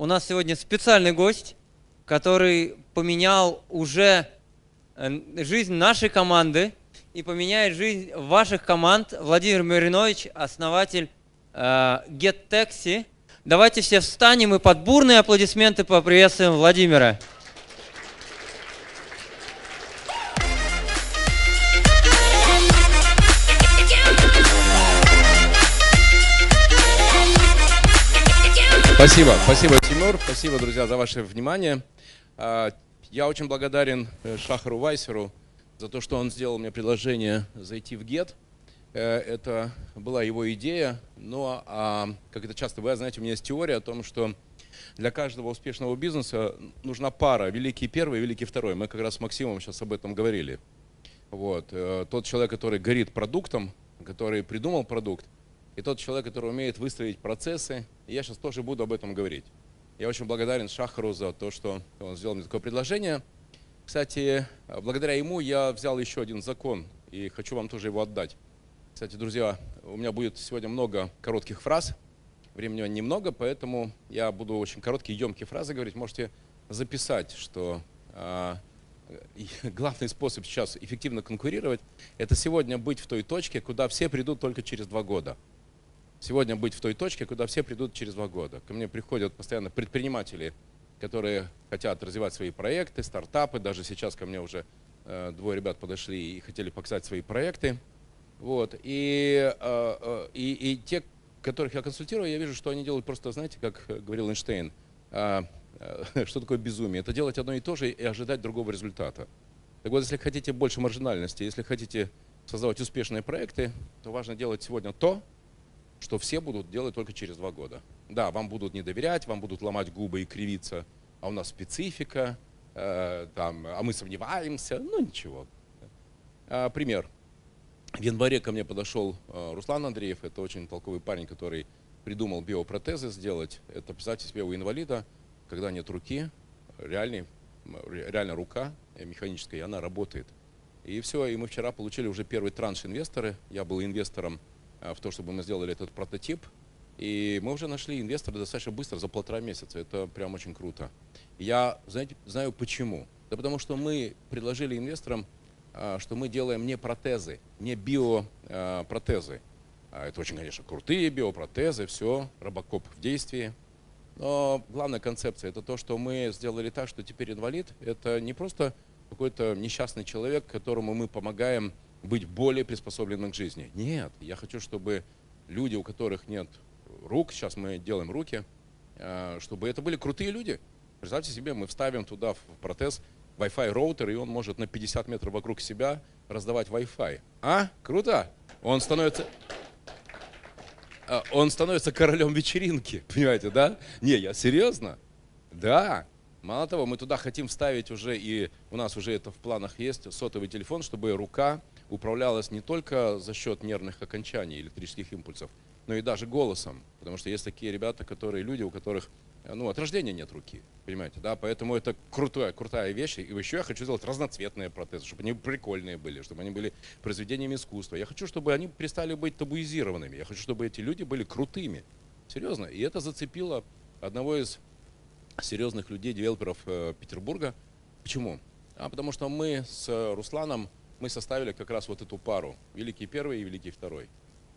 у нас сегодня специальный гость, который поменял уже э, жизнь нашей команды и поменяет жизнь ваших команд. Владимир Маринович, основатель э, GetTaxi. Давайте все встанем и под бурные аплодисменты поприветствуем Владимира. Спасибо, спасибо, Тимур, спасибо, друзья, за ваше внимание. А, я очень благодарен э, Шахару Вайсеру за то, что он сделал мне предложение зайти в ГЕТ. Э, это была его идея, но, а, как это часто бывает, знаете, у меня есть теория о том, что для каждого успешного бизнеса нужна пара, великий первый и великий второй. Мы как раз с Максимом сейчас об этом говорили. Вот. Э, тот человек, который горит продуктом, который придумал продукт, и тот человек, который умеет выстроить процессы. И я сейчас тоже буду об этом говорить. Я очень благодарен Шахару за то, что он сделал мне такое предложение. Кстати, благодаря ему я взял еще один закон и хочу вам тоже его отдать. Кстати, друзья, у меня будет сегодня много коротких фраз. Времени немного, поэтому я буду очень короткие, емкие фразы говорить. Можете записать, что а, главный способ сейчас эффективно конкурировать – это сегодня быть в той точке, куда все придут только через два года – сегодня быть в той точке, куда все придут через два года. Ко мне приходят постоянно предприниматели, которые хотят развивать свои проекты, стартапы. Даже сейчас ко мне уже э, двое ребят подошли и хотели показать свои проекты. Вот. И, э, э, и, и те, которых я консультирую, я вижу, что они делают просто, знаете, как говорил Эйнштейн, э, э, что такое безумие? Это делать одно и то же и ожидать другого результата. Так вот, если хотите больше маржинальности, если хотите создавать успешные проекты, то важно делать сегодня то, что все будут делать только через два года. Да, вам будут не доверять, вам будут ломать губы и кривиться, а у нас специфика, э, там, а мы сомневаемся, ну ничего. Э, пример. В январе ко мне подошел э, Руслан Андреев, это очень толковый парень, который придумал биопротезы сделать. Это, представьте себе, у инвалида, когда нет руки, реальный, реально рука механическая, и она работает. И все, и мы вчера получили уже первый транш инвесторы. Я был инвестором Э, в то, чтобы мы сделали этот прототип. И мы уже нашли инвестора достаточно быстро, за полтора месяца. Это прям очень круто. Я, знаете, знаю почему. Да потому что мы предложили инвесторам, э, что мы делаем не протезы, не биопротезы. А это очень, конечно, крутые биопротезы, все, робокоп в действии. Но главная концепция – это то, что мы сделали так, что теперь инвалид – это не просто какой-то несчастный человек, которому мы помогаем быть более приспособленным к жизни. Нет, я хочу, чтобы люди, у которых нет рук, сейчас мы делаем руки, э, чтобы это были крутые люди. Представьте себе, мы вставим туда в протез Wi-Fi роутер, и он может на 50 метров вокруг себя раздавать Wi-Fi. А? Круто! Он становится... Э, он становится королем вечеринки, понимаете, да? Не, я серьезно? Да. Мало того, мы туда хотим вставить уже, и у нас уже это в планах есть, сотовый телефон, чтобы рука управлялась не только за счет нервных окончаний электрических импульсов, но и даже голосом. Потому что есть такие ребята, которые, люди, у которых ну, от рождения нет руки, понимаете, да, поэтому это крутая, крутая вещь. И еще я хочу сделать разноцветные протезы, чтобы они прикольные были, чтобы они были произведениями искусства. Я хочу, чтобы они перестали быть табуизированными. Я хочу, чтобы эти люди были крутыми. Серьезно. И это зацепило одного из серьезных людей, девелоперов э, Петербурга. Почему? А потому что мы с Русланом мы составили как раз вот эту пару, великий первый и великий второй.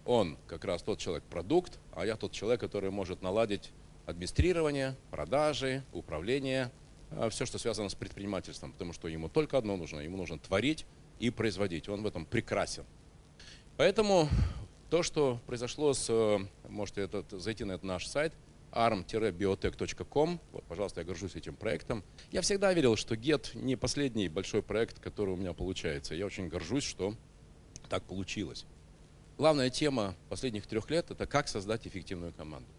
Он как раз тот человек-продукт, а я тот человек, который может наладить администрирование, продажи, управление, а, все, что связано с предпринимательством, потому что ему только одно нужно, ему нужно творить и производить, он в этом прекрасен. Поэтому то, что произошло с, э, можете этот, зайти на этот наш сайт – arm-biotech.com. Вот, пожалуйста, я горжусь этим проектом. Я всегда верил, что GET не последний большой проект, который у меня получается. Я очень горжусь, что так получилось. Главная тема последних трех лет – это как создать эффективную команду.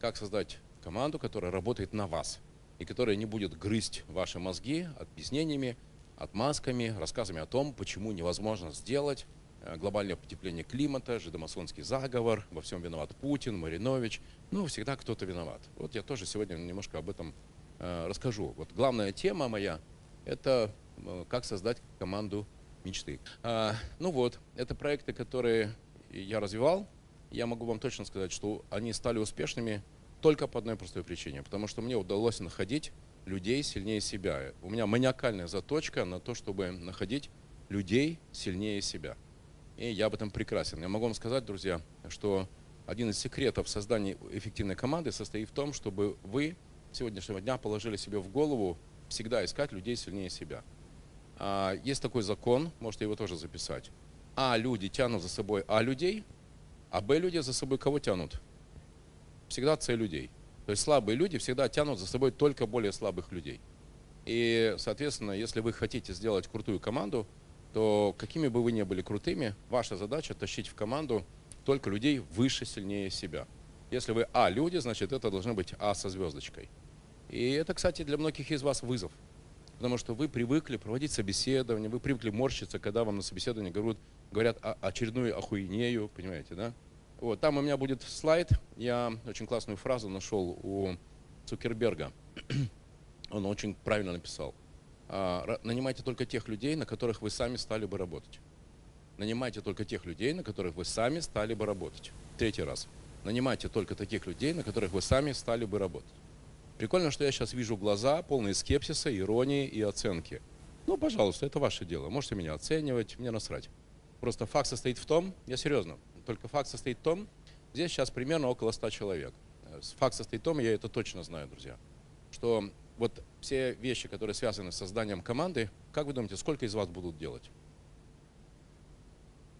Как создать команду, которая работает на вас и которая не будет грызть ваши мозги объяснениями, отмазками, рассказами о том, почему невозможно сделать, глобальное потепление климата, жидомасонский заговор, во всем виноват Путин, Маринович. Ну, всегда кто-то виноват. Вот я тоже сегодня немножко об этом э, расскажу. Вот главная тема моя – это э, как создать команду мечты. А, ну вот, это проекты, которые я развивал. Я могу вам точно сказать, что они стали успешными только по одной простой причине. Потому что мне удалось находить людей сильнее себя. У меня маниакальная заточка на то, чтобы находить людей сильнее себя. И я об этом прекрасен. Я могу вам сказать, друзья, что один из секретов создания эффективной команды состоит в том, чтобы вы сегодняшнего дня положили себе в голову всегда искать людей сильнее себя. А, есть такой закон, можете его тоже записать. А люди тянут за собой А людей, а Б люди за собой кого тянут? Всегда С людей. То есть слабые люди всегда тянут за собой только более слабых людей. И, соответственно, если вы хотите сделать крутую команду, то какими бы вы ни были крутыми, ваша задача тащить в команду только людей выше, сильнее себя. Если вы А люди, значит это должно быть А со звездочкой. И это, кстати, для многих из вас вызов. Потому что вы привыкли проводить собеседование, вы привыкли морщиться, когда вам на собеседовании говорят, говорят очередную охуенею, понимаете, да? Вот, там у меня будет слайд, я очень классную фразу нашел у Цукерберга. Он очень правильно написал. А, нанимайте только тех людей, на которых вы сами стали бы работать. Нанимайте только тех людей, на которых вы сами стали бы работать. Третий раз. Нанимайте только таких людей, на которых вы сами стали бы работать. Прикольно, что я сейчас вижу глаза, полные скепсиса, иронии и оценки. Ну, пожалуйста, это ваше дело. Можете меня оценивать, мне насрать. Просто факт состоит в том, я серьезно, только факт состоит в том, здесь сейчас примерно около 100 человек. Э, факт состоит в том, я это точно знаю, друзья, что вот все вещи, которые связаны с созданием команды, как вы думаете, сколько из вас будут делать?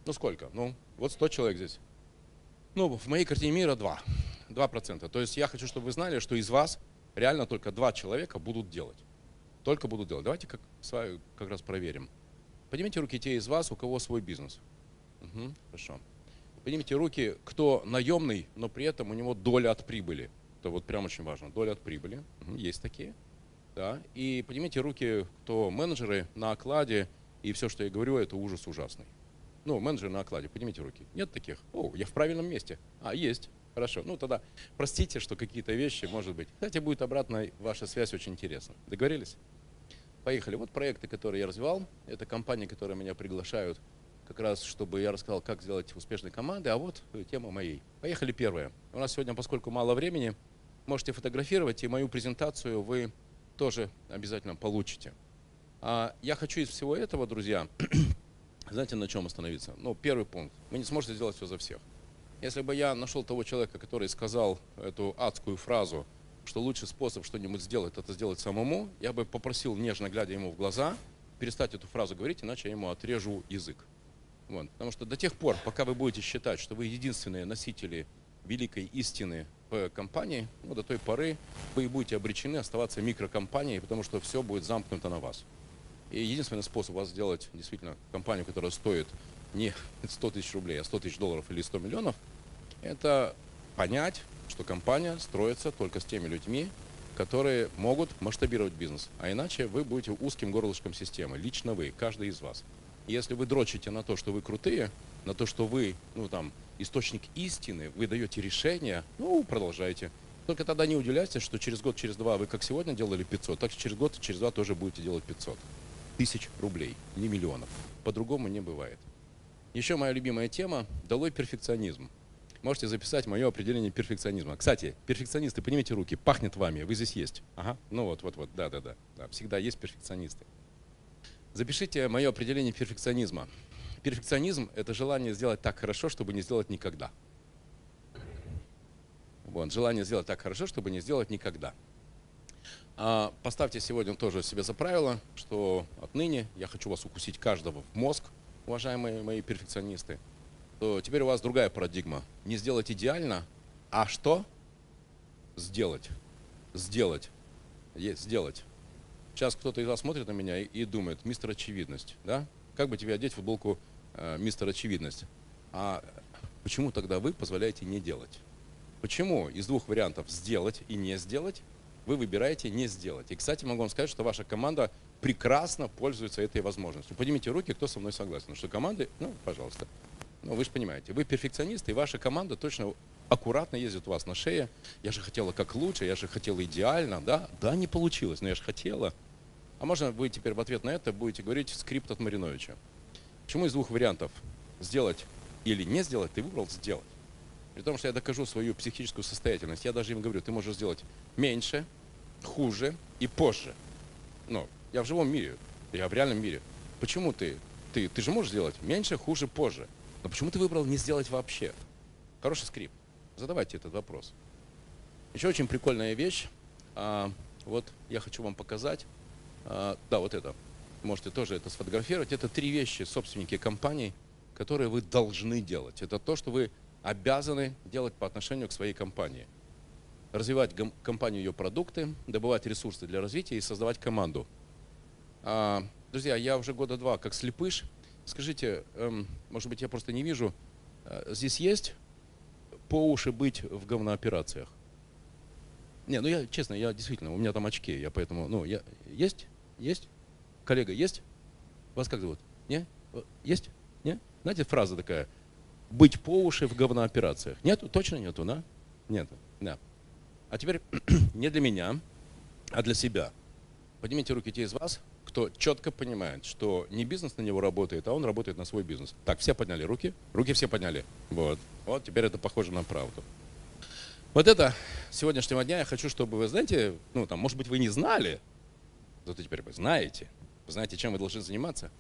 Ну сколько? Ну, вот 100 человек здесь. Ну, в моей картине мира 2. 2%. То есть я хочу, чтобы вы знали, что из вас реально только два человека будут делать. Только будут делать. Давайте как, с вами как раз проверим. Поднимите руки те из вас, у кого свой бизнес. Угу, хорошо. Поднимите руки, кто наемный, но при этом у него доля от прибыли. Это вот прям очень важно. Доля от прибыли. Угу, есть такие. Да. И поднимите руки, кто менеджеры на окладе, и все, что я говорю, это ужас ужасный. Ну, менеджеры на окладе, поднимите руки. Нет таких? О, я в правильном месте. А, есть. Хорошо. Ну, тогда простите, что какие-то вещи, может быть. Кстати, будет обратная ваша связь очень интересна. Договорились? Поехали. Вот проекты, которые я развивал. Это компании, которые меня приглашают как раз, чтобы я рассказал, как сделать успешные команды. А вот тема моей. Поехали первая. У нас сегодня, поскольку мало времени, можете фотографировать, и мою презентацию вы тоже обязательно получите. А я хочу из всего этого, друзья, знаете, на чем остановиться? Ну, первый пункт. Вы не сможете сделать все за всех. Если бы я нашел того человека, который сказал эту адскую фразу, что лучший способ что-нибудь сделать, это сделать самому, я бы попросил, нежно глядя ему в глаза, перестать эту фразу говорить, иначе я ему отрежу язык. Вот. Потому что до тех пор, пока вы будете считать, что вы единственные носители великой истины компании, ну, до той поры вы будете обречены оставаться микрокомпанией, потому что все будет замкнуто на вас. И единственный способ вас сделать действительно компанию, которая стоит не 100 тысяч рублей, а 100 тысяч долларов или 100 миллионов, это понять, что компания строится только с теми людьми, которые могут масштабировать бизнес. А иначе вы будете узким горлышком системы, лично вы, каждый из вас. И если вы дрочите на то, что вы крутые, на то, что вы, ну там, источник истины, вы даете решения, ну, продолжайте. Только тогда не удивляйтесь, что через год, через два вы как сегодня делали 500, так через год, через два тоже будете делать 500 тысяч рублей, не миллионов. По-другому не бывает. Еще моя любимая тема – долой перфекционизм. Можете записать мое определение перфекционизма. Кстати, перфекционисты, поднимите руки, пахнет вами, вы здесь есть. Ага, ну вот, вот, вот, да, да, да, да всегда есть перфекционисты. Запишите мое определение перфекционизма. Перфекционизм – это желание сделать так хорошо, чтобы не сделать никогда. Вот, желание сделать так хорошо, чтобы не сделать никогда. А поставьте сегодня тоже себе за правило, что отныне я хочу вас укусить каждого в мозг, уважаемые мои перфекционисты, то теперь у вас другая парадигма. Не сделать идеально, а что? Сделать. Сделать. Есть, сделать. Сейчас кто-то из вас смотрит на меня и, и думает, мистер очевидность, да? Как бы тебе одеть футболку э, мистер очевидность? А почему тогда вы позволяете не делать? Почему из двух вариантов сделать и не сделать вы выбираете не сделать? И, кстати, могу вам сказать, что ваша команда прекрасно пользуется этой возможностью. Поднимите руки, кто со мной согласен, что команды, ну, пожалуйста. Ну, вы же понимаете, вы перфекционист, и ваша команда точно аккуратно ездит у вас на шее. Я же хотела как лучше, я же хотела идеально, да? Да, не получилось, но я же хотела. А можно вы теперь в ответ на это будете говорить скрипт от Мариновича. Почему из двух вариантов сделать или не сделать, ты выбрал сделать? При том, что я докажу свою психическую состоятельность, я даже им говорю, ты можешь сделать меньше, хуже и позже. Но я в живом мире, я в реальном мире. Почему ты? Ты, ты же можешь сделать меньше, хуже, позже. Но почему ты выбрал не сделать вообще? Хороший скрипт. Задавайте этот вопрос. Еще очень прикольная вещь. А, вот я хочу вам показать. А, да, вот это. Можете тоже это сфотографировать. Это три вещи собственники компаний, которые вы должны делать. Это то, что вы обязаны делать по отношению к своей компании. Развивать компанию, ее продукты, добывать ресурсы для развития и создавать команду. А, друзья, я уже года два как слепыш. Скажите, эм, может быть, я просто не вижу. э, Здесь есть по уши быть в говнооперациях? Не, ну я, честно, я действительно, у меня там очки, я поэтому, ну, я, есть? Есть? Коллега, есть? Вас как зовут? Не? Э, Есть? Не? Знаете, фраза такая, быть по уши в говнооперациях. Нету? Точно нету, да? Нету, да. А теперь не для меня, а для себя. Поднимите руки те из вас, кто четко понимает, что не бизнес на него работает, а он работает на свой бизнес. Так, все подняли руки? Руки все подняли. Вот. Вот теперь это похоже на правду. Вот это сегодняшнего дня я хочу, чтобы вы, знаете, ну там, может быть, вы не знали, зато теперь вы знаете, знаете, чем вы должны заниматься.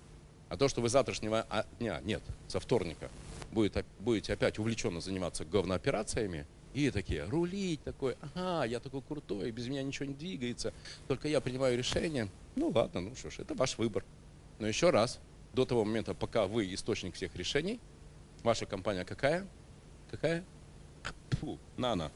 А то, что вы завтрашнего а, дня, нет, со вторника, будет, будете опять увлеченно заниматься говнооперациями, и такие, рулить такой, ага, я такой крутой, без меня ничего не двигается, только я принимаю решение. Ну ладно, ну что ж, это ваш выбор. Но еще раз, до того момента, пока вы источник всех решений, ваша компания какая? Какая? Фу, нано.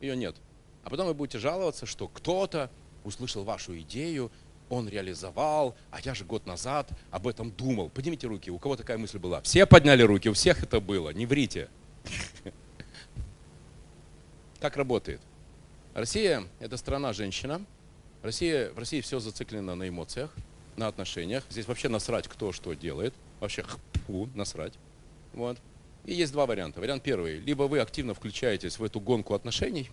Ее нет. А потом вы будете жаловаться, что кто-то услышал вашу идею, он реализовал, а я же год назад об этом думал. Поднимите руки, у кого такая мысль была? Все подняли руки, у всех это было, не врите. Как работает? Россия – это страна женщина. Россия, в России все зациклено на эмоциях, на отношениях. Здесь вообще насрать, кто что делает. Вообще фу, насрать. Вот. И есть два варианта. Вариант первый. Либо вы активно включаетесь в эту гонку отношений,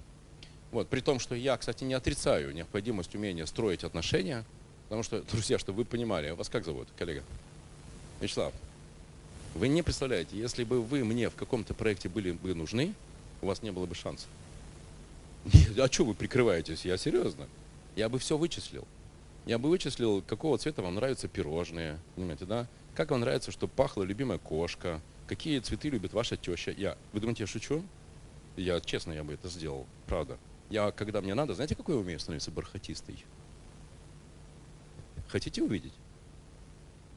вот, при том, что я, кстати, не отрицаю необходимость умения строить отношения, потому что, друзья, чтобы вы понимали, вас как зовут, коллега? Вячеслав, вы не представляете, если бы вы мне в каком-то проекте были бы нужны, у вас не было бы шансов. А что вы прикрываетесь? Я серьезно. Я бы все вычислил. Я бы вычислил, какого цвета вам нравятся пирожные, понимаете, да? Как вам нравится, чтобы пахла любимая кошка, какие цветы любит ваша теща. Я, вы думаете, я шучу? Я, честно, я бы это сделал, правда. Я, когда мне надо, знаете, какой я умею становиться бархатистой? Хотите увидеть?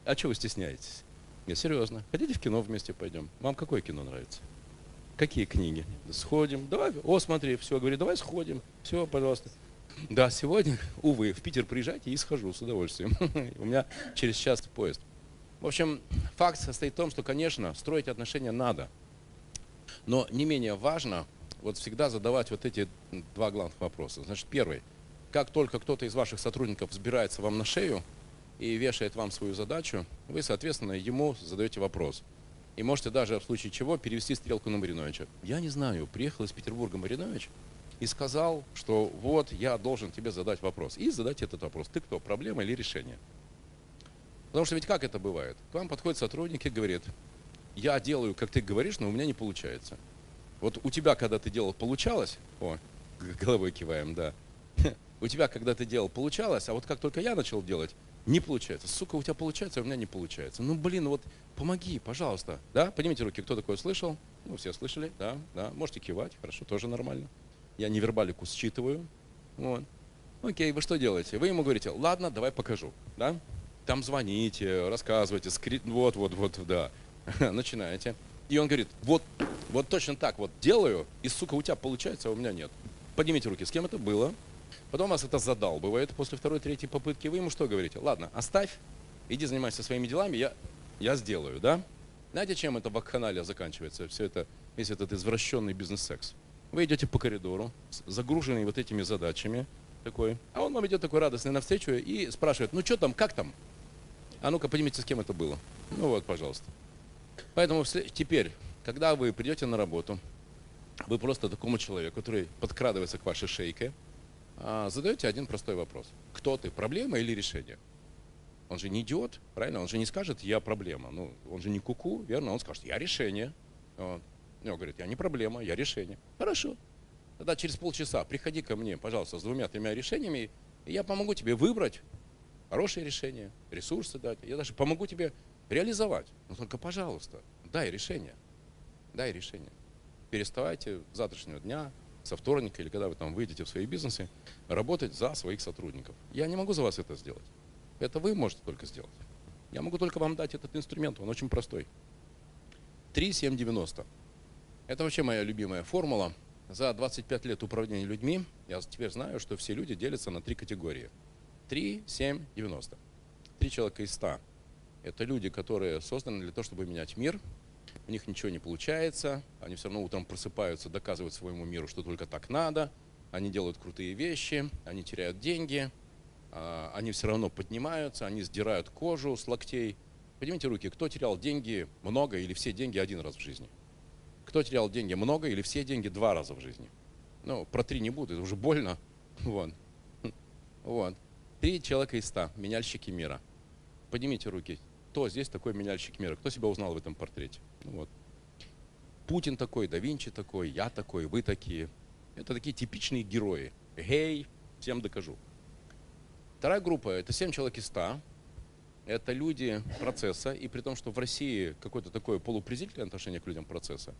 А что вы стесняетесь? Не, серьезно. Хотите в кино вместе пойдем? Вам какое кино нравится? Какие книги? Сходим. Давай. О, смотри, все, говорит, давай сходим. Все, пожалуйста. Да, сегодня, увы, в Питер приезжайте и схожу с удовольствием. У меня через час поезд. В общем, факт состоит в том, что, конечно, строить отношения надо. Но не менее важно вот всегда задавать вот эти два главных вопроса. Значит, первый. Как только кто-то из ваших сотрудников взбирается вам на шею и вешает вам свою задачу, вы, соответственно, ему задаете вопрос. И можете даже в случае чего перевести стрелку на Мариновича. Я не знаю, приехал из Петербурга Маринович и сказал, что вот я должен тебе задать вопрос. И задать этот вопрос. Ты кто, проблема или решение? Потому что ведь как это бывает? К вам подходит сотрудник и говорит, я делаю, как ты говоришь, но у меня не получается. Вот у тебя, когда ты делал, получалось, о, головой киваем, да. У тебя, когда ты делал, получалось, а вот как только я начал делать, не получается. Сука, у тебя получается, а у меня не получается. Ну, блин, вот помоги, пожалуйста. Да, поднимите руки, кто такое слышал? Ну, все слышали, да, да. Можете кивать, хорошо, тоже нормально. Я невербалику считываю. Вот. Окей, вы что делаете? Вы ему говорите, ладно, давай покажу, да? Там звоните, рассказывайте, скри... вот, вот, вот, да. Начинаете. И он говорит, вот, вот точно так вот делаю, и, сука, у тебя получается, а у меня нет. Поднимите руки, с кем это было? Потом вас это задалбывает после второй, третьей попытки. Вы ему что говорите? Ладно, оставь, иди занимайся своими делами, я, я сделаю, да? Знаете, чем это вакханалия заканчивается? Все это, весь этот извращенный бизнес-секс. Вы идете по коридору, загруженный вот этими задачами, такой, а он вам идет такой радостный навстречу и спрашивает, ну что там, как там? А ну-ка, поднимите, с кем это было. Ну вот, пожалуйста. Поэтому теперь, когда вы придете на работу, вы просто такому человеку, который подкрадывается к вашей шейке, задаете один простой вопрос. Кто ты, проблема или решение? Он же не идиот, правильно? Он же не скажет, я проблема. Ну, он же не куку, верно? Он скажет, я решение. Вот. Он говорит, я не проблема, я решение. Хорошо. Тогда через полчаса приходи ко мне, пожалуйста, с двумя-тремя решениями, и я помогу тебе выбрать хорошее решение, ресурсы дать. Я даже помогу тебе реализовать. Но только, пожалуйста, дай решение. Дай решение. Переставайте завтрашнего дня, со вторника или когда вы там выйдете в свои бизнесы, работать за своих сотрудников. Я не могу за вас это сделать. Это вы можете только сделать. Я могу только вам дать этот инструмент, он очень простой. 3,790. Это вообще моя любимая формула. За 25 лет управления людьми я теперь знаю, что все люди делятся на три категории. 3, 7, 90. Три человека из 100. Это люди, которые созданы для того, чтобы менять мир. У них ничего не получается. Они все равно утром просыпаются, доказывают своему миру, что только так надо. Они делают крутые вещи, они теряют деньги, а, они все равно поднимаются, они сдирают кожу с локтей. Поднимите руки, кто терял деньги много или все деньги один раз в жизни? Кто терял деньги много или все деньги два раза в жизни? Ну, про три не буду, это уже больно. Вот. Вот. Три человека из ста, меняльщики мира. Поднимите руки. Кто здесь такой меняльщик мира? Кто себя узнал в этом портрете? Ну, вот. Путин такой, да Винчи такой, я такой, вы такие. Это такие типичные герои. Гей, всем докажу. Вторая группа – это 7 человек из 100. Это люди процесса, и при том, что в России какое-то такое полупрезрительное отношение к людям процесса,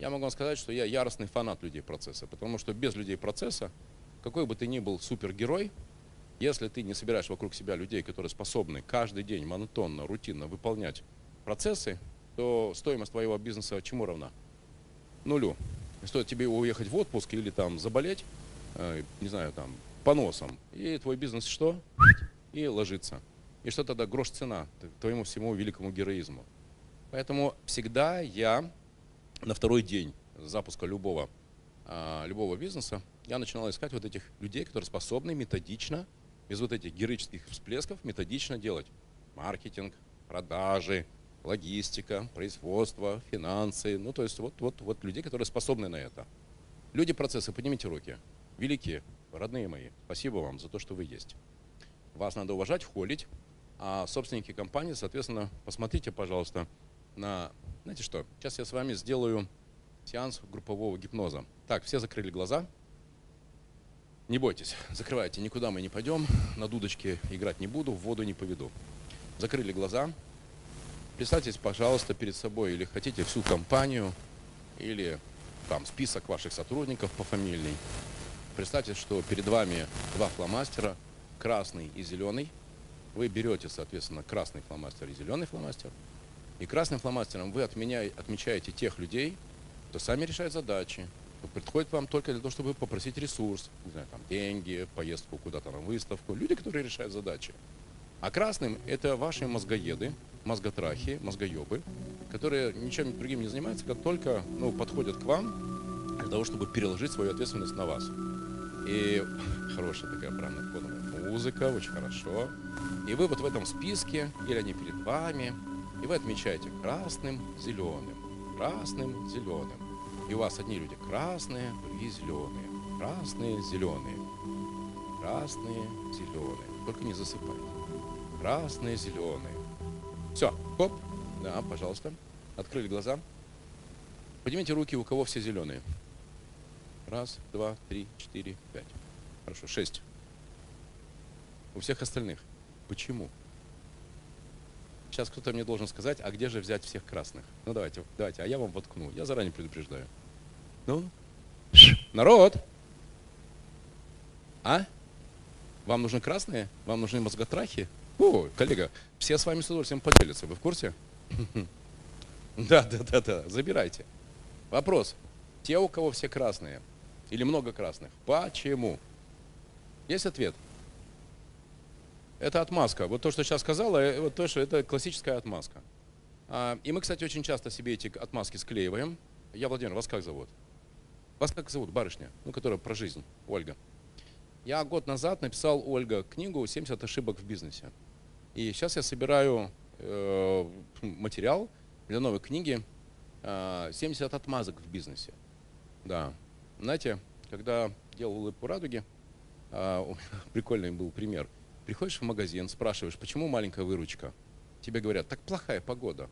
я могу вам сказать, что я яростный фанат людей процесса, потому что без людей процесса, какой бы ты ни был супергерой, если ты не собираешь вокруг себя людей, которые способны каждый день монотонно, рутинно выполнять процессы, то стоимость твоего бизнеса чему равна? Нулю. Стоит тебе уехать в отпуск или там заболеть, э, не знаю, там, поносом, и твой бизнес что? И ложится. И что тогда грош цена твоему всему великому героизму? Поэтому всегда я на второй день запуска любого, а, любого бизнеса, я начинал искать вот этих людей, которые способны методично, без вот этих героических всплесков, методично делать маркетинг, продажи, логистика, производство, финансы. Ну, то есть вот, вот, вот людей, которые способны на это. Люди процессы, поднимите руки. Великие, родные мои, спасибо вам за то, что вы есть. Вас надо уважать, холить. А собственники компании, соответственно, посмотрите, пожалуйста, на... Знаете что, сейчас я с вами сделаю сеанс группового гипноза. Так, все закрыли глаза. Не бойтесь, закрывайте, никуда мы не пойдем, на дудочке играть не буду, в воду не поведу. Закрыли глаза. Представьте, пожалуйста, перед собой или хотите всю компанию, или там список ваших сотрудников по фамильной. Представьте, что перед вами два фломастера, красный и зеленый. Вы берете, соответственно, красный фломастер и зеленый фломастер. И красным фломастером вы отмечаете тех людей, кто сами решает задачи, кто приходит к вам только для того, чтобы попросить ресурс, не знаю, там, деньги, поездку куда-то на выставку, люди, которые решают задачи. А красным это ваши мозгоеды, мозготрахи, мозгоебы, которые ничем другим не занимаются, как только ну, подходят к вам для того, чтобы переложить свою ответственность на вас. И хорошая такая правильная фоновая музыка, очень хорошо. И вы вот в этом списке, или они перед вами, и вы отмечаете красным, зеленым, красным, зеленым. И у вас одни люди красные, другие зеленые, красные, зеленые, красные, зеленые. Только не засыпайте. Красные, зеленые. Все, хоп, да, пожалуйста. Открыли глаза. Поднимите руки, у кого все зеленые. Раз, два, три, четыре, пять. Хорошо, шесть. У всех остальных. Почему? Сейчас кто-то мне должен сказать, а где же взять всех красных? Ну давайте, давайте, а я вам воткну. Я заранее предупреждаю. Ну, народ! А? Вам нужны красные? Вам нужны мозготрахи? О, коллега, все с вами с удовольствием поделятся. Вы в курсе? Да, да, да, да. Забирайте. Вопрос. Те, у кого все красные, или много красных. Почему? Есть ответ. Это отмазка. Вот то, что сейчас сказала, э, вот то, что это классическая отмазка. А, и мы, кстати, очень часто себе эти отмазки склеиваем. Я, Владимир, вас как зовут? Вас как зовут, барышня? Ну, которая про жизнь, Ольга. Я год назад написал, Ольга, книгу «70 ошибок в бизнесе». И сейчас я собираю э, материал для новой книги э, «70 отмазок в бизнесе». Да, знаете, когда делал улыбку радуги, а, прикольный был пример. Приходишь в магазин, спрашиваешь, почему маленькая выручка? Тебе говорят, так плохая погода.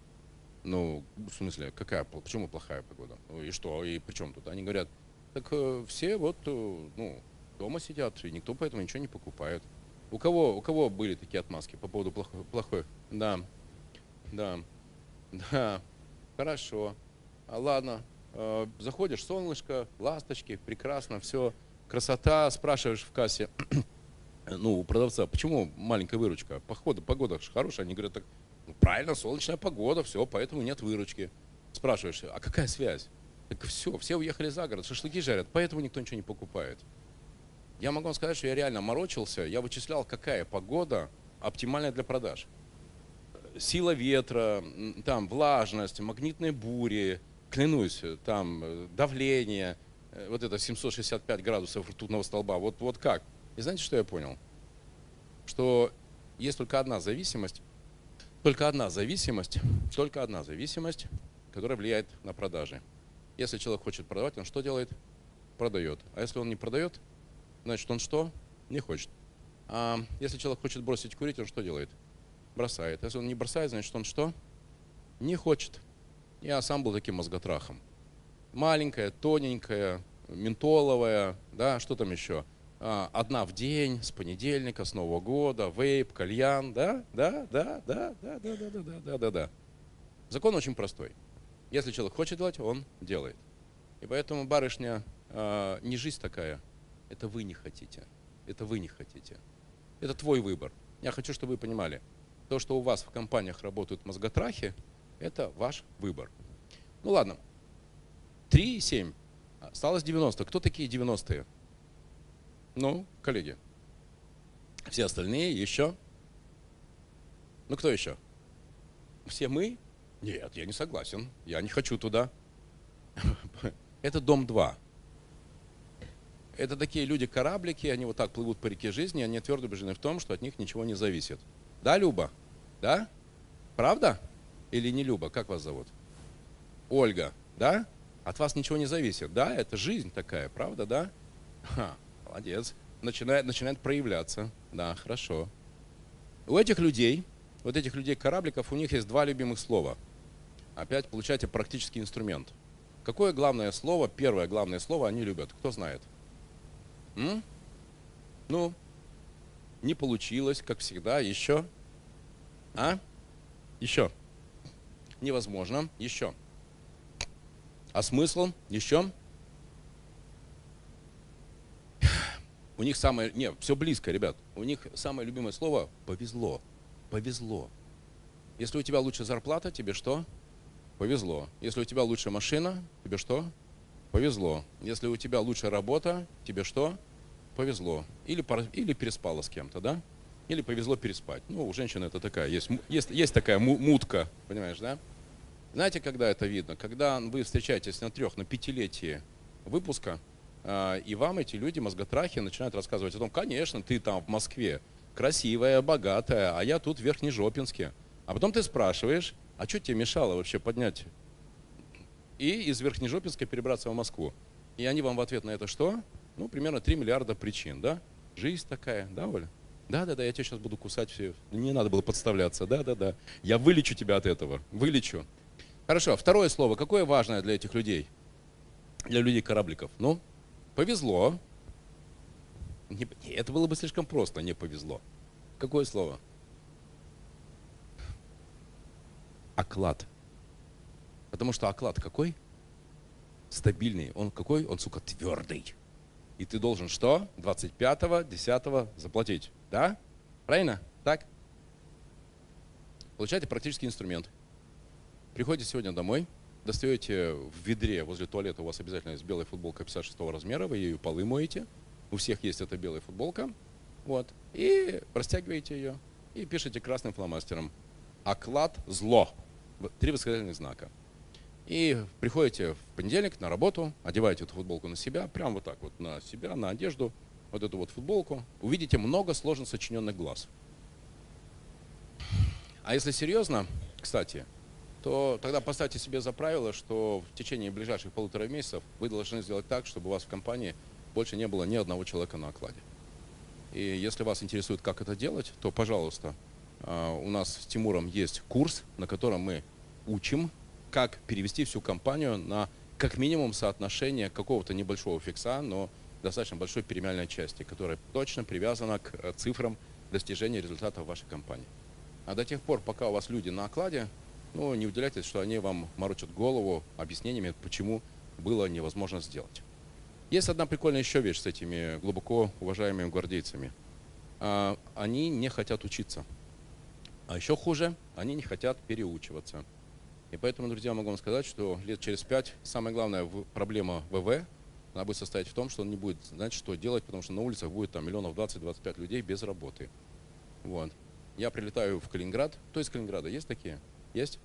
Ну, в смысле, какая, почему плохая погода? Ну и что, и при чем тут? Они говорят, так э, все вот, э, ну, дома сидят, и никто поэтому ничего не покупает. У кого, у кого были такие отмазки по поводу плохой? плохой? Да, да, да, хорошо. А ладно, э, заходишь, солнышко, ласточки, прекрасно, все, красота, спрашиваешь в кассе, ну, у продавца, почему маленькая выручка? Походу, погода же хорошая. Они говорят, так, ну, правильно, солнечная погода, все, поэтому нет выручки. Спрашиваешь, а какая связь? Так все, все уехали за город, шашлыки жарят, поэтому никто ничего не покупает. Я могу вам сказать, что я реально морочился, я вычислял, какая погода оптимальная для продаж. Сила ветра, там влажность, магнитные бури, клянусь, там э, давление, э, вот это 765 градусов ртутного столба, вот, вот как? И знаете, что я понял? Что есть только одна зависимость, только одна зависимость, только одна зависимость, которая влияет на продажи. Если человек хочет продавать, он что делает? Продает. А если он не продает, значит он что? Не хочет. А если человек хочет бросить курить, он что делает? Бросает. Если он не бросает, значит он что? Не хочет. Я сам был таким мозготрахом. Маленькая, тоненькая, ментоловая, да, что там еще? А, Одна в день, с понедельника, с Нового года, вейп, кальян, да, да, да, да, да, да, да, да, да, да, да, да. Закон очень простой. Если человек хочет делать, он делает. И поэтому, барышня, а, не жизнь такая, это вы не хотите. Это вы не хотите. Это твой выбор. Я хочу, чтобы вы понимали, то, что у вас в компаниях работают мозготрахи, это ваш выбор. Ну ладно. 3,7. Осталось 90. Кто такие 90-е? Ну, коллеги. Все остальные еще? Ну, кто еще? Все мы? Нет, я не согласен. Я не хочу туда. Это дом 2. Это такие люди-кораблики, они вот так плывут по реке жизни, они твердо убеждены в том, что от них ничего не зависит. Да, Люба? Да? Правда? Или не Люба? Как вас зовут? Ольга. Да? От вас ничего не зависит. Да, это жизнь такая, правда, да? Ха, молодец. Начинает, начинает проявляться. Да, хорошо. У этих людей, вот этих людей-корабликов, у них есть два любимых слова. Опять получаете практический инструмент. Какое главное слово, первое главное слово они любят? Кто знает? М? Ну, не получилось, как всегда. Еще? А? Еще? Невозможно. Еще? А смысл? Еще? У них самое... Не, все близко, ребят. У них самое любимое слово «повезло». Повезло. Если у тебя лучше зарплата, тебе что? Повезло. Если у тебя лучшая машина, тебе что? Повезло. Если у тебя лучшая работа, тебе что? Повезло. Или, или переспала с кем-то, да? Или повезло переспать. Ну, у женщины это такая, есть, есть, есть такая му- мутка, понимаешь, да? Знаете, когда это видно? Когда вы встречаетесь на трех, на пятилетии выпуска, и вам эти люди, мозготрахи, начинают рассказывать о том, конечно, ты там в Москве, красивая, богатая, а я тут в Верхнежопинске. А потом ты спрашиваешь, а что тебе мешало вообще поднять и из Верхнежопинска перебраться в Москву? И они вам в ответ на это что? Ну, примерно 3 миллиарда причин, да? Жизнь такая, да, Оля? Да-да-да, я тебя сейчас буду кусать все. Не надо было подставляться, да-да-да. Я вылечу тебя от этого, вылечу. Хорошо, второе слово. Какое важное для этих людей? Для людей-корабликов. Ну, повезло. Не- это было бы слишком просто, не повезло. Какое слово? Оклад. Потому что оклад какой? Стабильный. Он какой? Он, сука, твердый. И ты должен что? 25-го, 10 заплатить. Да? Правильно? Так? Получаете практический инструмент. Приходите сегодня домой, достаете в ведре возле туалета, у вас обязательно есть белая футболка 56 размера, вы ее полы моете. У всех есть эта белая футболка. Вот. И растягиваете ее и пишите красным фломастером. Оклад зло. Три восклицательных знака. И приходите в понедельник на работу, одеваете эту футболку на себя, прям вот так вот на себя, на одежду, вот эту вот футболку. Увидите много сложно сочиненных глаз. А если серьезно, кстати, то тогда поставьте себе за правило, что в течение ближайших полутора месяцев вы должны сделать так, чтобы у вас в компании больше не было ни одного человека на окладе. И если вас интересует, как это делать, то, пожалуйста, а, у нас с Тимуром есть курс, на котором мы учим, как перевести всю компанию на как минимум соотношение какого-то небольшого фикса, но достаточно большой переменной части, которая точно привязана к э, цифрам достижения результатов вашей компании. А до тех пор, пока у вас люди на окладе, ну, не удивляйтесь, что они вам морочат голову объяснениями, почему было невозможно сделать. Есть одна прикольная еще вещь с этими глубоко уважаемыми гвардейцами. А, Они не хотят учиться. А еще хуже, они не хотят переучиваться. И поэтому, друзья, могу вам сказать, что лет через пять самая главная проблема ВВ, она будет состоять в том, что он не будет знать, что делать, потому что на улицах будет там миллионов 20-25 людей без работы. Вот. Я прилетаю в Калининград. Кто из Калининграда? Есть такие? Есть?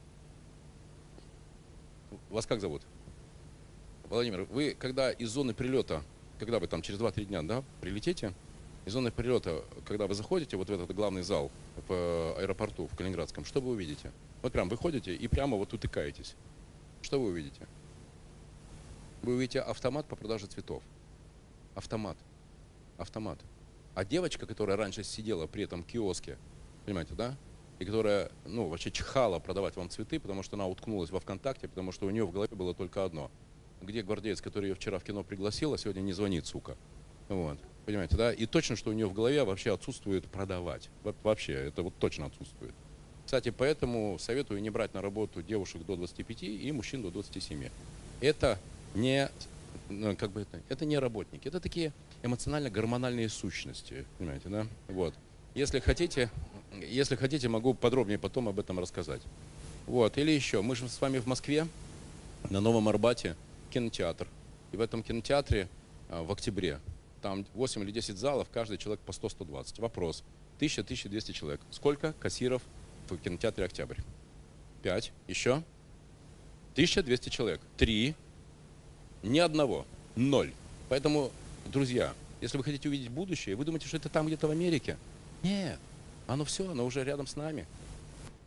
Вас как зовут? Владимир, вы когда из зоны прилета, когда вы там через 2-3 дня, да, прилетите, из зоны прилета, когда вы заходите вот в этот главный зал в аэропорту в Калининградском, что вы увидите? Вот прям выходите и прямо вот утыкаетесь. Что вы увидите? Вы увидите автомат по продаже цветов. Автомат. Автомат. А девочка, которая раньше сидела при этом киоске, понимаете, да? И которая, ну, вообще чихала продавать вам цветы, потому что она уткнулась во ВКонтакте, потому что у нее в голове было только одно. Где гвардеец, который ее вчера в кино пригласил, а сегодня не звонит, сука. Вот. Понимаете, да? И точно, что у нее в голове вообще отсутствует продавать. Во- Вообще, это вот точно отсутствует. Кстати, поэтому советую не брать на работу девушек до 25 и мужчин до 27. Это не, ну, как бы это, это не работники, это такие эмоционально-гормональные сущности, понимаете, да? Вот. Если хотите, если хотите, могу подробнее потом об этом рассказать. Вот. Или еще, мы же с вами в Москве, на Новом Арбате, кинотеатр. И в этом кинотеатре а, в октябре там 8 или 10 залов, каждый человек по 100-120. Вопрос. 1000-1200 человек. Сколько кассиров в кинотеатре «Октябрь»? Пять. Еще? 1200 человек. Три. Ни одного. Ноль. Поэтому, друзья, если вы хотите увидеть будущее, вы думаете, что это там где-то в Америке? Нет. Оно все, оно уже рядом с нами.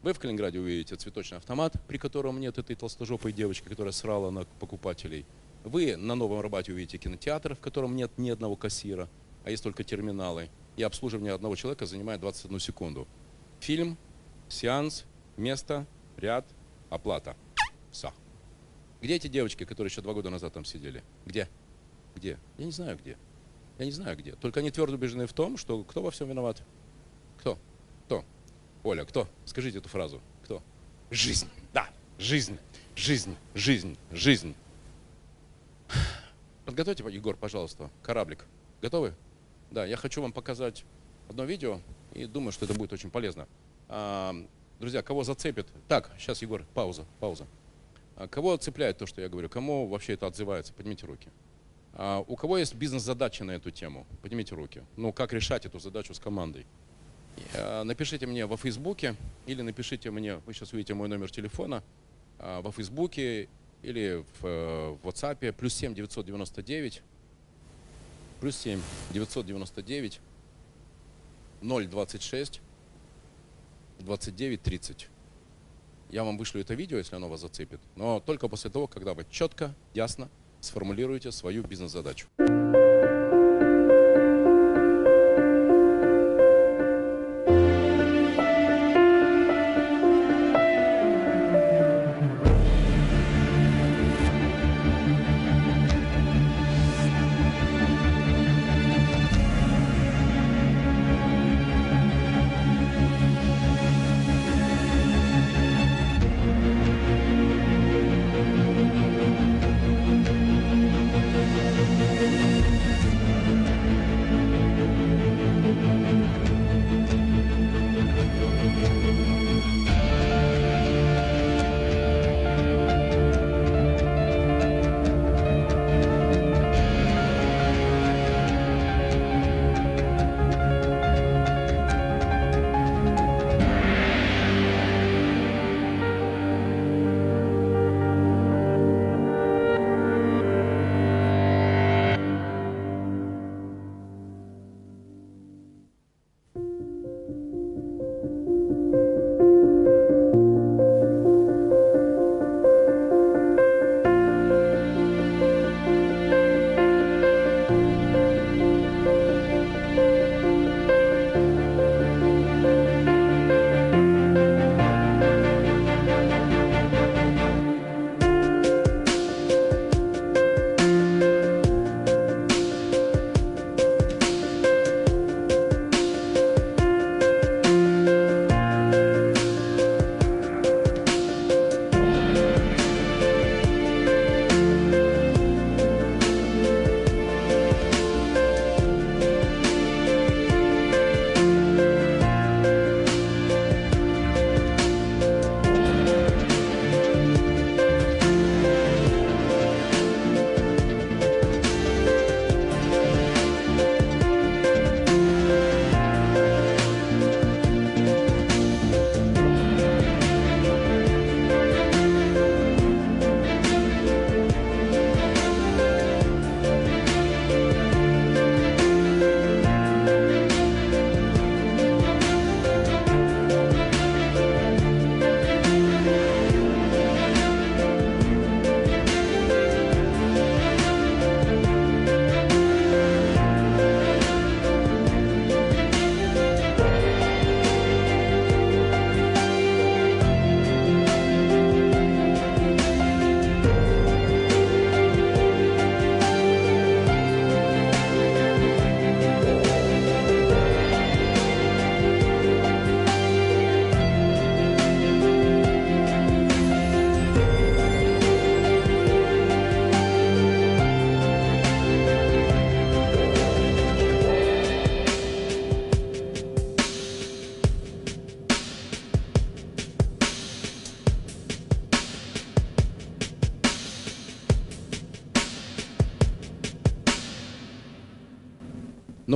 Вы в Калининграде увидите цветочный автомат, при котором нет этой толстожопой девочки, которая срала на покупателей. Вы на Новом Арбате увидите кинотеатр, в котором нет ни одного кассира, а есть только терминалы. И обслуживание одного человека занимает 21 секунду. Фильм, сеанс, место, ряд, оплата. Все. Где эти девочки, которые еще два года назад там сидели? Где? Где? Я не знаю где. Я не знаю где. Только они твердо убеждены в том, что кто во всем виноват? Кто? Оля, кто? Скажите эту фразу. Кто? Жизнь. Да, жизнь. Жизнь. Жизнь. Жизнь. Подготовьте, Егор, пожалуйста, кораблик. Готовы? Да, я хочу вам показать одно видео и думаю, что это будет очень полезно. А, друзья, кого зацепит? Так, сейчас, Егор, пауза, пауза. А, кого цепляет то, что я говорю? Кому вообще это отзывается? Поднимите руки. А, у кого есть бизнес-задачи на эту тему? Поднимите руки. Ну, как решать эту задачу с командой? А, Напишите мне во Фейсбуке или напишите мне, вы сейчас увидите мой номер телефона, а, во Фейсбуке или в, э, WhatsApp, плюс 7 999, плюс 7 999 026 29 30. Я вам вышлю это видео, если оно вас зацепит, но только после того, когда вы четко, ясно сформулируете свою бизнес-задачу.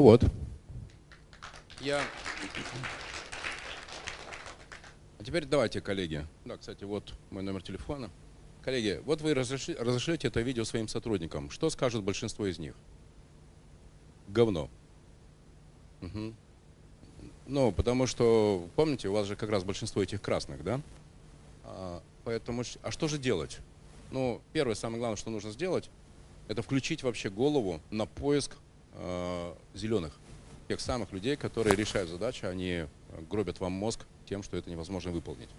Ну вот. Я... А теперь давайте, коллеги. Да, кстати, вот мой номер телефона. Коллеги, вот вы разреши- разошлете это видео своим сотрудникам. Что скажут большинство из них? Говно. Мгм. Ну, потому что, помните, у вас же как раз большинство этих красных, да? А, поэтому, а что же делать? Ну, первое, самое главное, что нужно сделать, это включить вообще голову на поиск э, зеленых. Тех самых людей, которые решают задачи, они э, гробят вам мозг тем, что это невозможно выполнить.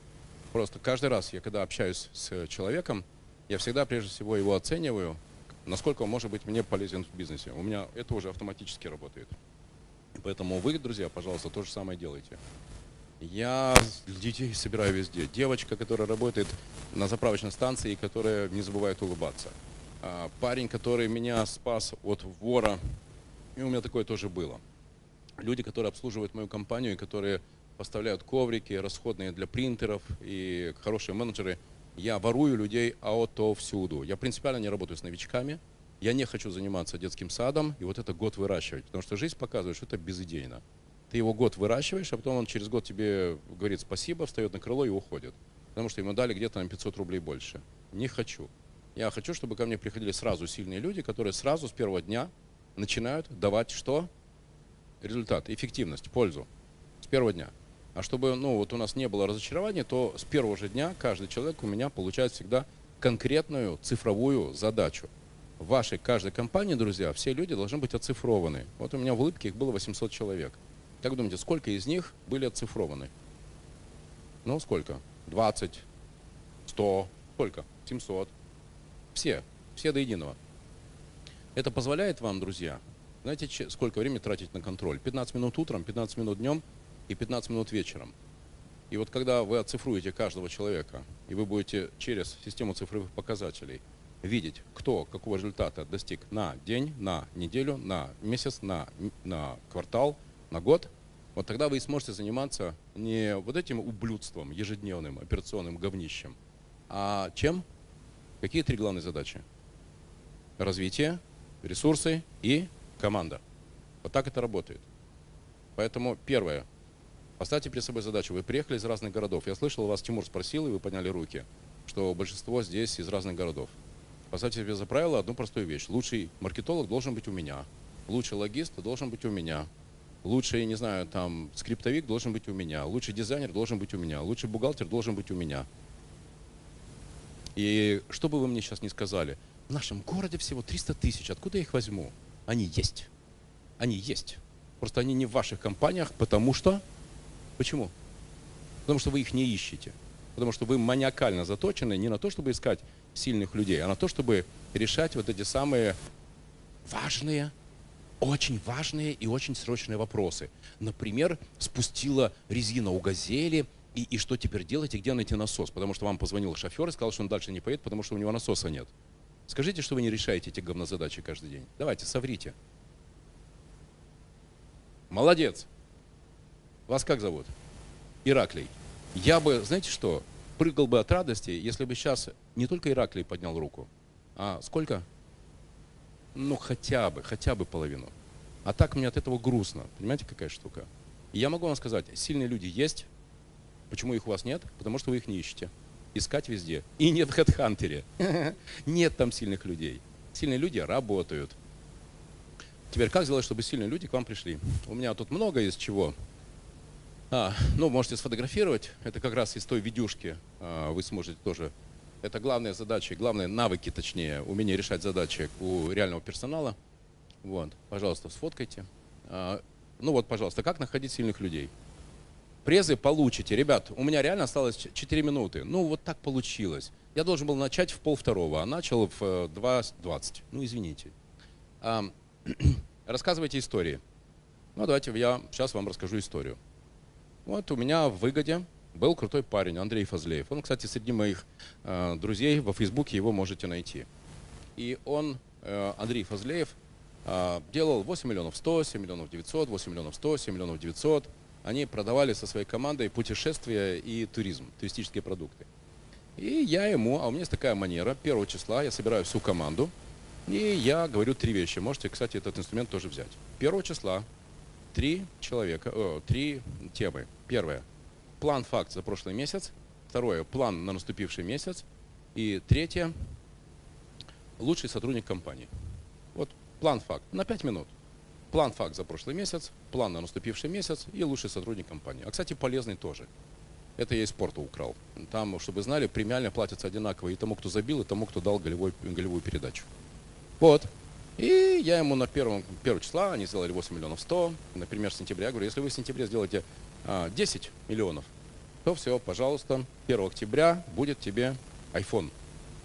Просто каждый раз, я когда общаюсь с человеком, я всегда прежде всего его оцениваю, насколько он может быть мне полезен в бизнесе. У меня это уже автоматически работает. Поэтому вы, друзья, пожалуйста, то же самое делайте. Я детей собираю везде. Девочка, которая работает на заправочной станции, которая не забывает улыбаться. А, Парень, который меня спас от вора, и у меня такое тоже было. Люди, которые обслуживают мою компанию, которые поставляют коврики, расходные для принтеров и хорошие менеджеры. Я ворую людей отовсюду. Я принципиально не работаю с новичками. Я не хочу заниматься детским садом и вот это год выращивать, потому что жизнь показывает, что это безидейно. Ты его год выращиваешь, а потом он через год тебе говорит спасибо, встает на крыло и уходит. Потому что ему дали где-то на 500 рублей больше. Не хочу. Я хочу, чтобы ко мне приходили сразу сильные люди, которые сразу с первого дня начинают давать что? Результат, эффективность, пользу. С первого дня. А чтобы ну, вот у нас не было разочарования, то с первого же дня каждый человек у меня получает всегда конкретную цифровую задачу. В вашей каждой компании, друзья, все люди должны быть оцифрованы. Вот у меня в улыбке их было 800 человек. Как думаете, сколько из них были оцифрованы? Ну, сколько? 20, 100, сколько? 700. Все, все до единого. Это позволяет вам, друзья, знаете, сколько времени тратить на контроль? 15 минут утром, 15 минут днем и 15 минут вечером. И вот когда вы оцифруете каждого человека, и вы будете через систему цифровых показателей видеть, кто какого результата достиг на день, на неделю, на месяц, на, на квартал, на год, вот тогда вы и сможете заниматься не вот этим ублюдством, ежедневным операционным говнищем, а чем? Какие три главные задачи? Развитие, ресурсы и команда. Вот так это работает. Поэтому первое. Поставьте перед собой задачу. Вы приехали из разных городов. Я слышал, вас Тимур спросил, и вы подняли руки, что большинство здесь из разных городов. Поставьте себе за правило одну простую вещь. Лучший маркетолог должен быть у меня. Лучший логист должен быть у меня. Лучший, не знаю, там, скриптовик должен быть у меня. Лучший дизайнер должен быть у меня. Лучший бухгалтер должен быть у меня. И что бы вы мне сейчас не сказали, в нашем городе всего 300 тысяч, откуда я их возьму? Они есть. Они есть. Просто они не в ваших компаниях, потому что... Почему? Потому что вы их не ищете. Потому что вы маниакально заточены не на то, чтобы искать сильных людей, а на то, чтобы решать вот эти самые важные, очень важные и очень срочные вопросы. Например, спустила резина у газели, и, и что теперь делать, и где найти насос? Потому что вам позвонил шофер и сказал, что он дальше не поедет, потому что у него насоса нет. Скажите, что вы не решаете эти говнозадачи каждый день. Давайте, соврите. Молодец. Вас как зовут? Ираклий. Я бы, знаете что, прыгал бы от радости, если бы сейчас не только Ираклий поднял руку, а сколько? Ну, хотя бы, хотя бы половину. А так мне от этого грустно. Понимаете, какая штука? Я могу вам сказать, сильные люди есть. Почему их у вас нет? Потому что вы их не ищете. Искать везде. И нет в HeadHunter. Нет там сильных людей. Сильные люди работают. Теперь как сделать, чтобы сильные люди к вам пришли? У меня тут много из чего. А, ну, можете сфотографировать. Это как раз из той видюшки а, вы сможете тоже. Это главная задача, главные навыки, точнее, умение решать задачи у реального персонала. Вот, пожалуйста, сфоткайте. А, ну вот, пожалуйста, как находить сильных людей? Презы получите. Ребят, у меня реально осталось 4 минуты. Ну, вот так получилось. Я должен был начать в пол второго, а начал в э, 2.20. Ну, извините. А, рассказывайте истории. Ну, давайте я сейчас вам расскажу историю. Вот у меня в выгоде был крутой парень, Андрей Фазлеев. Он, кстати, среди моих э, друзей во Фейсбуке его можете найти. И он, э, Андрей Фазлеев, э, делал 8 миллионов 100, 7 миллионов 900, 8 миллионов 100, 7 миллионов 900. Они продавали со своей командой путешествия и туризм, туристические продукты. И я ему, а у меня есть такая манера, первого числа я собираю всю команду, И я говорю три вещи. Можете, кстати, этот инструмент тоже взять. Первого числа три человека, о, три темы. Первое. План факт за прошлый месяц. Второе. План на наступивший месяц. И третье. Лучший сотрудник компании. Вот план факт на 5 минут. План факт за прошлый месяц, план на наступивший месяц и лучший сотрудник компании. А, кстати, полезный тоже. Это я из спорта украл. Там, чтобы знали, премиально платятся одинаково и тому, кто забил, и тому, кто дал голевой, голевую передачу. Вот. И я ему на первом, первого числа, они сделали 8 миллионов 100, например, в сентябре. Я говорю, если вы в сентябре сделаете а, 10 миллионов, то все, пожалуйста, 1 октября будет тебе iPhone.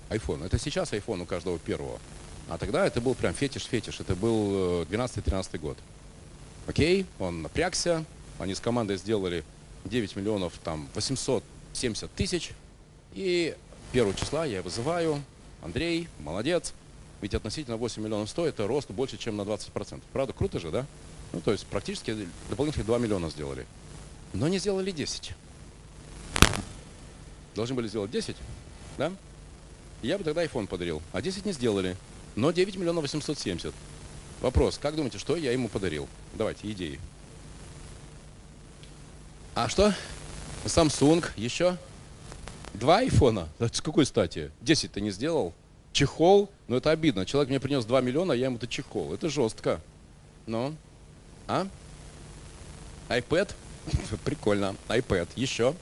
iPhone. Это сейчас iPhone у каждого первого. А тогда это был прям фетиш-фетиш. Это был 12-13 год. Окей, он напрягся. Они с командой сделали 9 миллионов там 870 тысяч. И 1 числа я вызываю. Андрей, молодец. Ведь относительно 8 миллионов 100 это рост больше, чем на 20%. Правда, круто же, да? Ну, то есть практически дополнительных 2 миллиона сделали. Но не сделали 10. Должны были сделать 10, да? Я бы тогда iPhone подарил. А 10 не сделали. Но 9 миллионов 870. Вопрос, как думаете, что я ему подарил? Давайте, идеи. А что? Samsung, еще? Два айфона? С какой стати? 10 ты не сделал? Чехол? Ну это обидно. Человек мне принес 2 миллиона, а я ему-то чехол. Это жестко. Ну? А? iPad? Прикольно. iPad. Еще?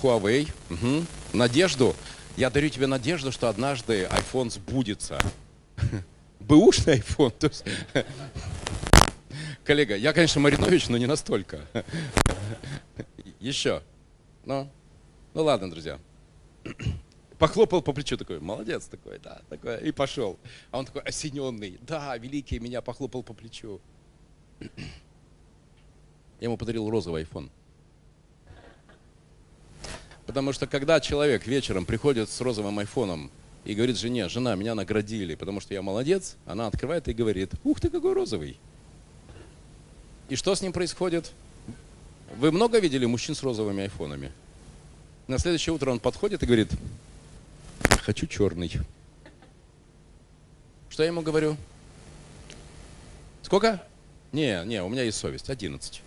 Huawei. Угу. Надежду. Я дарю тебе надежду, что однажды iPhone сбудется. Бэушный iPhone. То есть... Коллега, я, конечно, Маринович, но не настолько. Еще. Ну, ну ладно, друзья. Похлопал по плечу такой, молодец такой, да, такой, и пошел. А он такой осененный, да, великий, меня похлопал по плечу. Я ему подарил розовый iPhone. Потому что когда человек вечером приходит с розовым айфоном и говорит жене, жена, меня наградили, потому что я молодец, она открывает и говорит, ух ты, какой розовый. И что с ним происходит? Вы много видели мужчин с розовыми айфонами? На следующее утро он подходит и говорит, хочу черный. Что я ему говорю? Сколько? Не, не, у меня есть совесть, 11.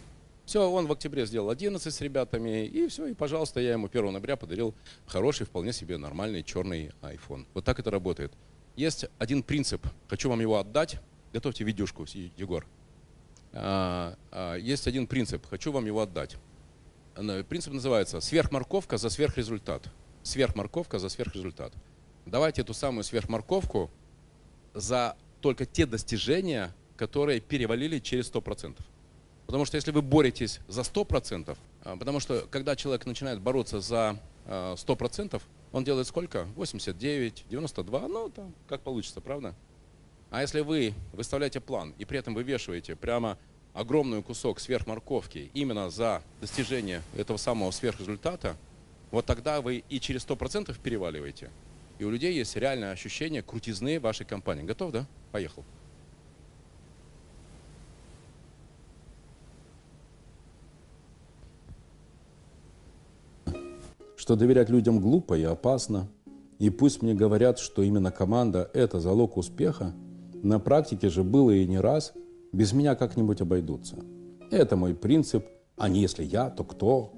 Все, он в октябре сделал 11 с ребятами, и все, и, пожалуйста, я ему 1 ноября подарил хороший, вполне себе нормальный черный iPhone. Вот так это работает. Есть один принцип, хочу вам его отдать. Готовьте видюшку, Егор. А, а, есть один принцип, хочу вам его отдать. Принцип называется сверхморковка за сверхрезультат. Сверхморковка за сверхрезультат. Давайте эту самую сверхморковку за только те достижения, которые перевалили через 100%. Потому что если вы боретесь за 100%, а, потому что когда человек начинает бороться за 100%, а, он делает сколько? 89, 92, ну там как получится, правда? А если вы выставляете план и при этом вывешиваете прямо огромный кусок сверхморковки именно за достижение этого самого сверхрезультата, вот тогда вы и через 100% переваливаете. И у людей есть реальное ощущение крутизны вашей компании. Готов, да? Поехал. Что доверять людям глупо и опасно. И пусть мне говорят, что именно команда – это залог успеха, на практике же было и не раз, без меня как-нибудь обойдутся. Это мой принцип, а не если я, то кто?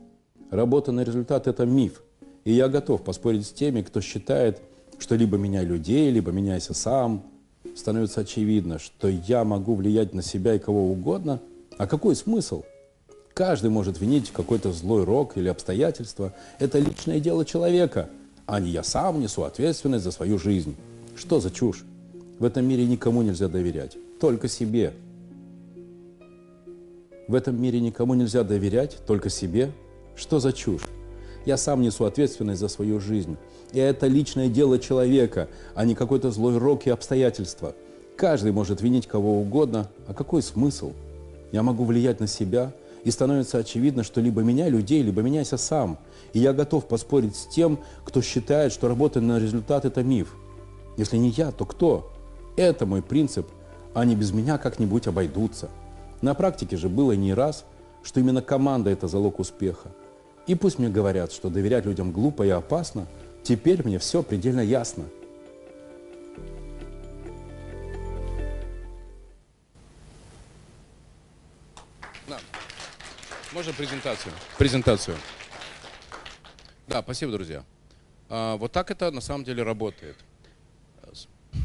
Работа на результат – это миф. И я готов поспорить с теми, кто считает, что либо меняй людей, либо меняйся сам. Становится очевидно, что я могу влиять на себя и кого угодно. А какой смысл? Каждый может винить какой-то злой рок или обстоятельства. Это личное дело человека, а не я сам несу ответственность за свою жизнь. Что за чушь? В этом мире никому нельзя доверять, только себе. В этом мире никому нельзя доверять, только себе. Что за чушь? Я сам несу ответственность за свою жизнь. И это личное дело человека, а не какой-то злой рок и обстоятельства. Каждый может винить кого угодно, а какой смысл? Я могу влиять на себя, и становится очевидно, что либо меняй людей, либо меняйся сам. И я готов поспорить с тем, кто считает, что работа на результат – это миф. Если не я, то кто? Это мой принцип. Они без меня как-нибудь обойдутся. На практике же было не раз, что именно команда – это залог успеха. И пусть мне говорят, что доверять людям глупо и опасно, теперь мне все предельно ясно. Можно презентацию? Презентацию. Да, спасибо, друзья. А, вот так это на самом деле работает.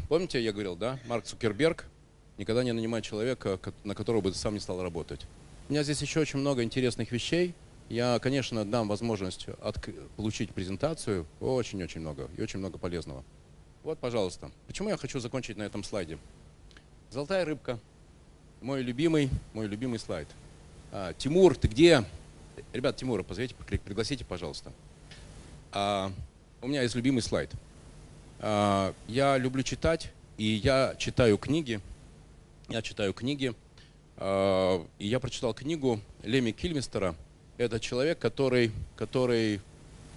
Помните, я говорил, да, Марк Цукерберг никогда не нанимает человека, на которого бы сам не стал работать. У меня здесь еще очень много интересных вещей. Я, конечно, дам возможность отк- получить презентацию. Очень-очень много и очень много полезного. Вот, пожалуйста. Почему я хочу закончить на этом слайде? Золотая рыбка. Мой любимый, мой любимый слайд. А, Тимур, ты где? Ребят, Тимура, позовите, пригласите, пожалуйста. А, у меня есть любимый слайд. А, я люблю читать, и я читаю книги. Я читаю книги. А, и я прочитал книгу Леми Кильмистера. Это человек, который, который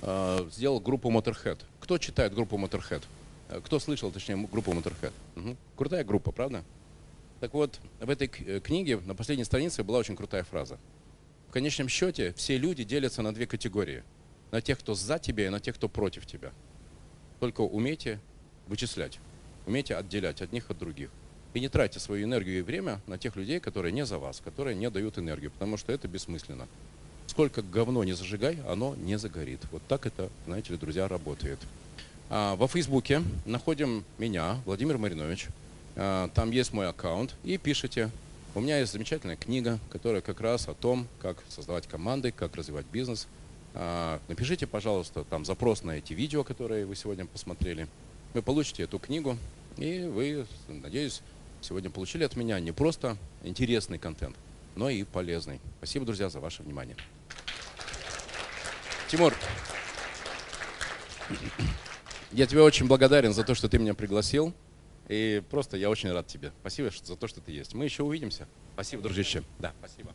а, сделал группу Motorhead. Кто читает группу Motorhead? Э, Кто слышал, точнее, группу Motorhead? Мгм. Крутая группа, правда? Так вот, в этой э, книге на последней странице была очень крутая фраза. В конечном счете все люди делятся на две категории. На тех, кто за тебя, и на тех, кто против тебя. Только умейте вычислять, умейте отделять одних от других. И не тратьте свою энергию и время на тех людей, которые не за вас, которые не дают энергию, потому что это бессмысленно. Сколько говно не зажигай, оно не загорит. Вот так это, знаете ли, друзья, работает. А, Во Фейсбуке находим меня, Владимир Маринович. А, Там есть мой аккаунт. И пишите. У меня есть замечательная книга, которая как раз о том, как создавать команды, как развивать бизнес. А, Напишите, пожалуйста, там запрос на эти видео, которые вы сегодня посмотрели. Вы получите эту книгу, и вы, надеюсь, сегодня получили от меня не просто интересный контент, но и полезный. Спасибо, друзья, за ваше внимание. Тимур, я тебе очень благодарен за то, что ты меня пригласил. И просто я очень рад тебе. Спасибо за то, что ты есть. Мы еще увидимся. Спасибо, дружище. Да, спасибо.